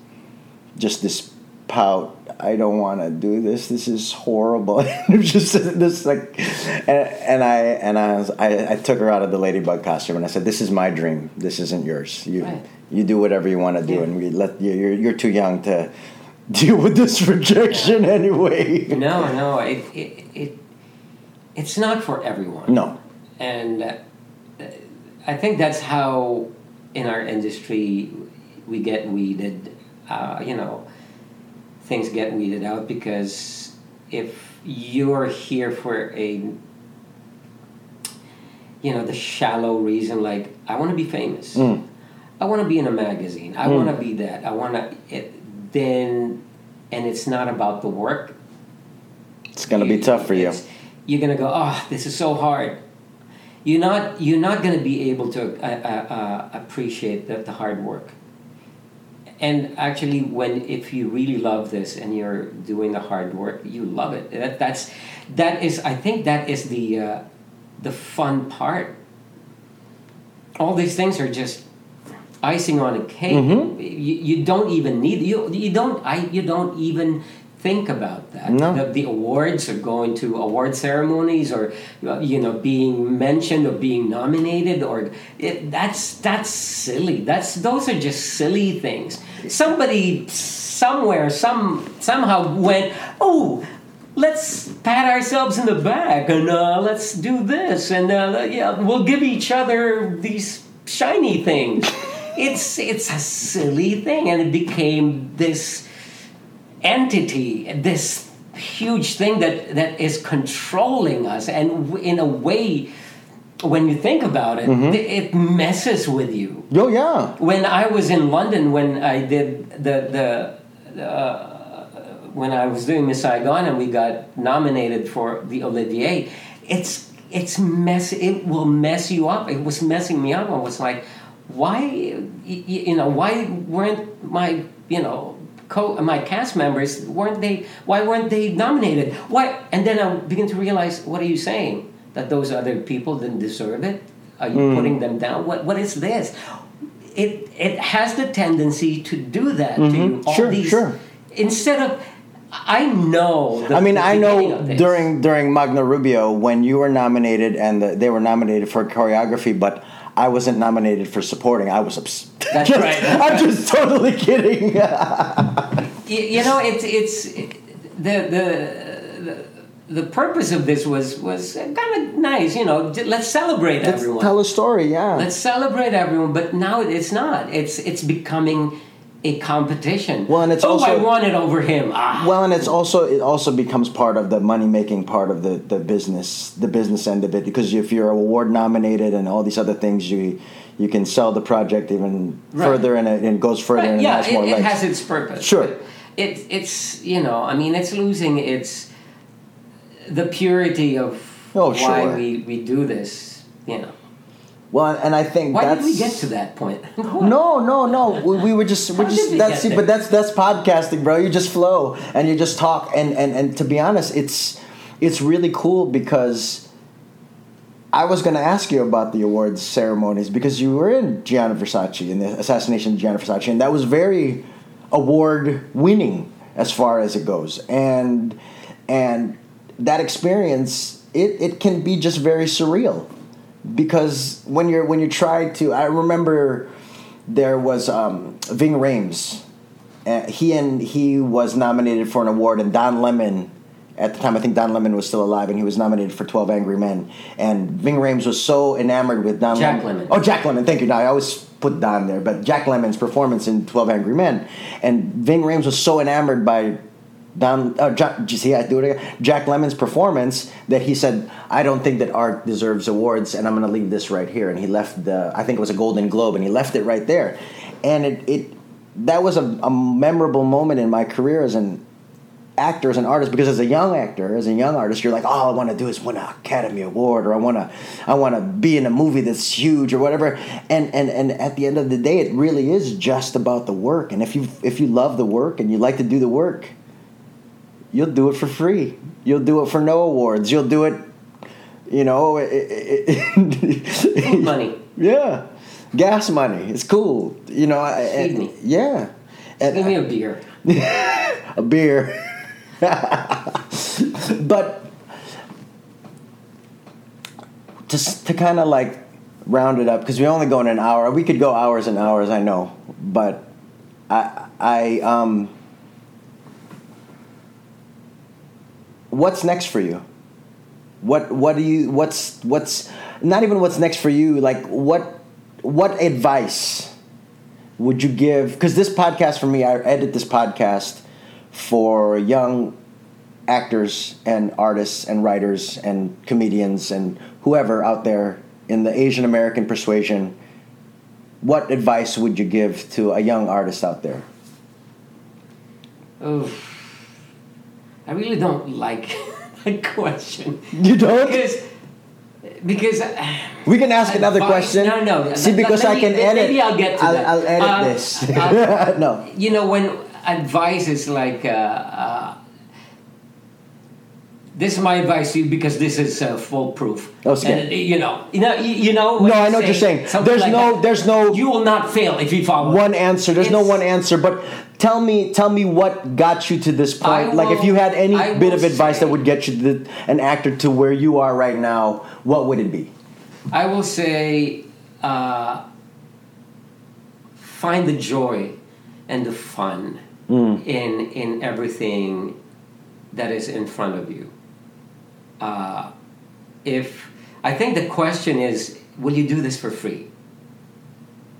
just this pout. I don't want to do this. This is horrible. just this like, and, and I and I, was, I I took her out of the ladybug costume and I said, "This is my dream. This isn't yours. You Right. you do whatever you want to do, Yeah. and we let you, you're you're too young to deal with this rejection anyway." No, no, it, it, it it's not for everyone. No. and uh, I think that's how in our industry we get weeded. Uh, you know, things get weeded out because if you're here for a you know the shallow reason like I want to be famous, Mm. I want to be in a magazine, I want to be that, I want to then and it's not about the work It's gonna be tough for you. You're gonna go, oh, this is so hard. You're not. You're not gonna be able to uh, uh, uh, appreciate the, the hard work. And actually, when if you really love this and you're doing the hard work, you love it. That, that's that is. I think that is the uh, the fun part. All these things are just icing on a cake. Mm-hmm. You, you don't even need you. You don't. I. You don't even think about that. No. The, the awards or going to award ceremonies or uh, you know being mentioned or being nominated or it, that's that's silly. That's those are just silly things. Somebody somewhere some somehow went oh. Let's pat ourselves in the back and uh, let's do this and uh, yeah, we'll give each other these shiny things. it's it's a silly thing, and it became this entity, this huge thing that, that is controlling us. And w- in a way, when you think about it, Mm-hmm. it messes with you. Oh yeah. When I was in London, when I did the, the uh, when I was doing Miss Saigon and we got nominated for the Olivier, it's it's mess. It will mess you up. It was messing me up. I was like, why, you know, why weren't my, you know, co my cast members weren't they? Why weren't they nominated? Why? And then I begin to realize, what are you saying? That those other people didn't deserve it? Are you hmm. putting them down? What What is this? It it has the tendency to do that to mm-hmm. you. All Sure, these, sure. Instead of, I know. The, I mean, I know during during Magno Rubio when you were nominated and the, they were nominated for choreography, but I wasn't nominated for supporting. I was ups- That's right, that's I'm just totally kidding. Y- you know it's it's the the the, the purpose of this was was kind of nice you know let's celebrate Let's everyone tell a story, yeah. let's celebrate everyone but now it's not it's it's becoming a competition Well, and it's oh I also- want it over him ah Well, and it's also it also becomes part of the money making part of the, the business the business end of it because if you're award nominated and all these other things you you can sell the project even Right. further and it, and it goes further But and yeah it has it, more it legs. has its purpose Sure. But it it's you know I mean it's losing its the purity of Oh, why sure. we we do this you know well, and I think why did we get to that point No, no, no. We, we were just, we're How just. we That's get see, there? but that's that's podcasting, bro. You just flow and you just talk, and and and to be honest, it's it's really cool because I was going to ask you about the awards ceremonies because you were in Gianni Versace in the assassination of Gianni Versace, and that was very award winning as far as it goes, and and that experience it it can be just very surreal because when you're when you try to I remember there was um, Ving Rhames. Uh, he and he was nominated for an award, and Don Lemon, at the time I think Don Lemon was still alive, and he was nominated for Twelve Angry Men. And Ving Rhames was so enamored with Don Jack Lemmon. Oh, Jack Lemmon. Thank you. Now I always put Don there, but Jack Lemmon's performance in Twelve Angry Men, and Ving Rhames was so enamored by Don, uh, Jack, you see I do it again? Jack Lemmon's performance that he said, I don't think that art deserves awards, and I'm going to leave this right here. And he left the, I think it was a Golden Globe, and he left it right there. And it, it that was a, a memorable moment in my career as an actor, as an artist, because as a young actor, as a young artist, you're like, all I want to do is win an Academy Award, or I want to, I want to be in a movie that's huge, or whatever. And and and at the end of the day, it really is just about the work. And if you if you love the work and you like to do the work, you'll do it for free. You'll do it for no awards. You'll do it, you know, Food money. yeah, gas money. It's cool. You know, I- Feed and- me. yeah. And- Give me a beer. a beer. but just to kind of like round it up because we only go in an hour. We could go hours and hours, I know, but I I um. What's next for you? What what do you what's what's not even what's next for you? Like what what advice would you give? Because this podcast for me, I edit this podcast for young actors and artists and writers and comedians and whoever out there in the Asian American persuasion. What advice would you give to a young artist out there? Oh, I really don't like that question. You don't? Because, because we can ask another advice- question. No, no. See, because let I can edit. Maybe I'll get to I'll, that. I'll edit Uh, this. uh, no. you know when advice is like uh, uh, this is my advice to you because this is uh, foolproof. Okay. And, you know, you know, you, you know. No, I know what you're saying. There's like no- that, there's no- You will not fail if you follow one answer. There's no one answer. But tell me, tell me what got you to this point. I like, if you had any I bit of advice say- that would get you the, an actor to where you are right now, what would it be? I will say, uh, find the joy and the fun Mm. in in everything that is in front of you. Uh, if I think the question is, will you do this for free?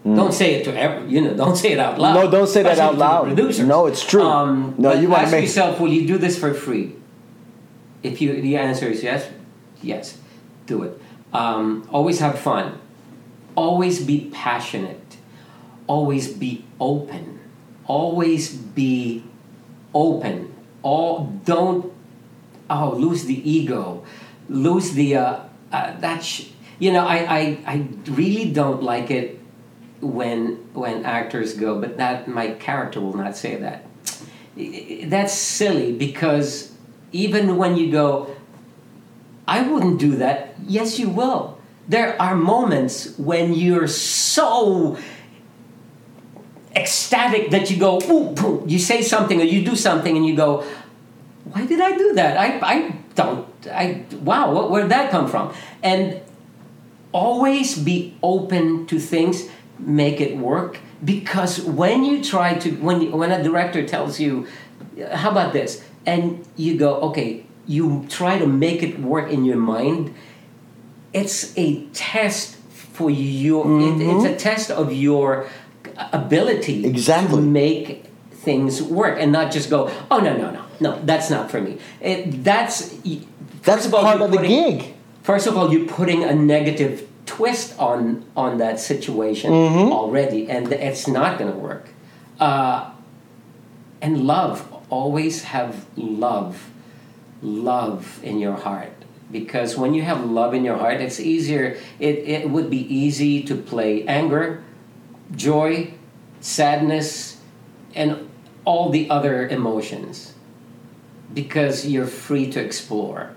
Don't say it to every, you know, don't say it out loud. Mm. No, don't say that out loud. No, it's true. Um, No, you wanna ask make- yourself, will you do this for free? If you the answer is yes, yes, do it. Um, always have fun. Always be passionate. Always be open. Always be open. All don't oh lose the ego, lose the uh, uh, that sh- you know I, I I really don't like it when when actors go, but that my character will not say that. That's silly because even when you go, I wouldn't do that. Yes, you will. There are moments when you're so ecstatic that you go, ooh, you say something or you do something and you go, why did I do that? I, I don't, I, wow, what, where did that come from? And always be open to things, make it work. Because when you try to, when, when a director tells you, how about this? And you go, okay, you try to make it work in your mind, it's a test for your, it, it's a mm-hmm. test of your ability Exactly. to make things work and not just go, oh, no, no, no, no, that's not for me. It, that's, That's all, part of the gig. First of all, you're putting a negative twist on on that situation Mm-hmm. already, and it's not going to work. Uh, and love, always have love, love in your heart, because when you have love in your heart, it's easier. It it would be easy to play anger, joy, sadness, and all the other emotions, because you're free to explore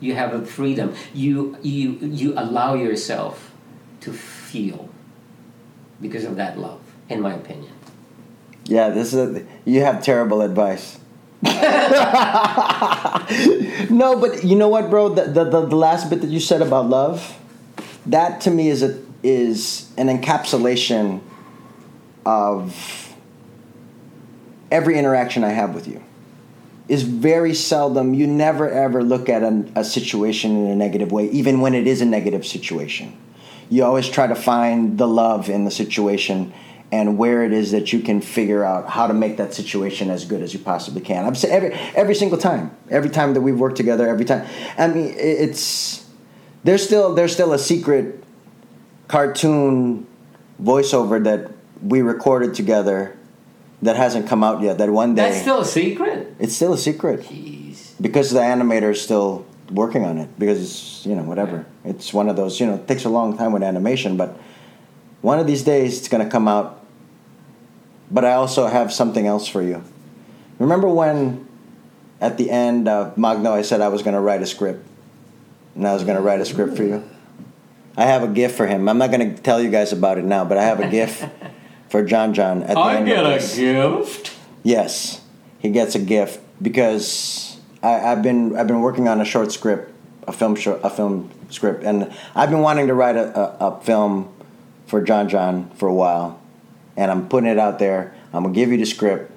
you have a freedom you you you allow yourself to feel because of that love in my opinion Yeah, this is a, you have terrible advice. no, but you know what, bro? The, the the the last bit that you said about love, that to me is a is an encapsulation of every interaction I have with you. Is very seldom. You never ever look at an, a situation in a negative way, even when it is a negative situation. You always try to find the love in the situation and where it is that you can figure out how to make that situation as good as you possibly can. I'm saying every every single time, every time that we've worked together, every time. I mean, it's there's still there's still a secret cartoon voiceover that we recorded together that hasn't come out yet. That one day. that's still a secret? It's still a secret. Jeez. Because the animator is still working on it because it's you know whatever. It's one of those you know it takes a long time with animation but one of these days it's going to come out but i also have something else for you. Remember when at the end of magno i said i was going to write a script and i was going to write a script for you i have a gift for him i'm not going to tell you guys about it now but i have a gift for jon jon at the i end get of a gift Yes, he gets a gift because I, I've been I've been working on a short script, a film short, a film script, and I've been wanting to write a, a, a film for Jon Jon for a while, and I'm putting it out there. I'm gonna give you the script,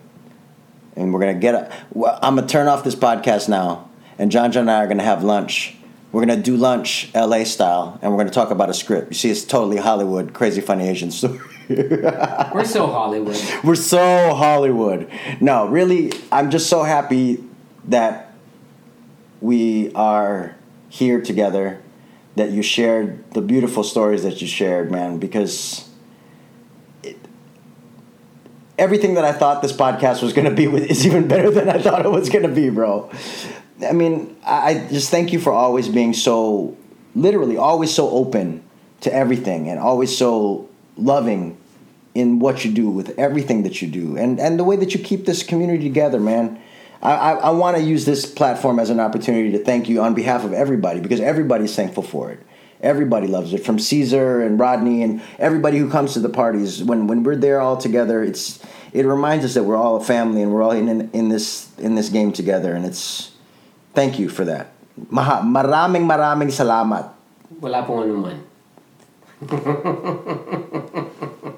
and we're gonna get. A, well, I'm gonna turn off this podcast now, and Jon Jon and I are gonna have lunch. We're gonna do lunch LA style, and we're gonna talk about a script. You see, it's totally Hollywood, crazy funny Asian story. We're so Hollywood. We're so Hollywood. No, really, I'm just so happy that we are here together, that you shared the beautiful stories that you shared, man, because it, everything that I thought this podcast was going to be with is even better than I thought it was going to be, bro. I mean, I just thank you for always being so, literally, always so open to everything and always so loving in what you do with everything that you do and, and the way that you keep this community together, man. I, I, I want to use this platform as an opportunity to thank you on behalf of everybody because everybody's thankful for it. Everybody loves it, from Caesar and Rodney and everybody who comes to the parties. When when we're there all together, it's it reminds us that we're all a family and we're all in, in, in this in this game together. And it's Thank you for that. Maha, maraming maraming salamat. Wala pong anuman.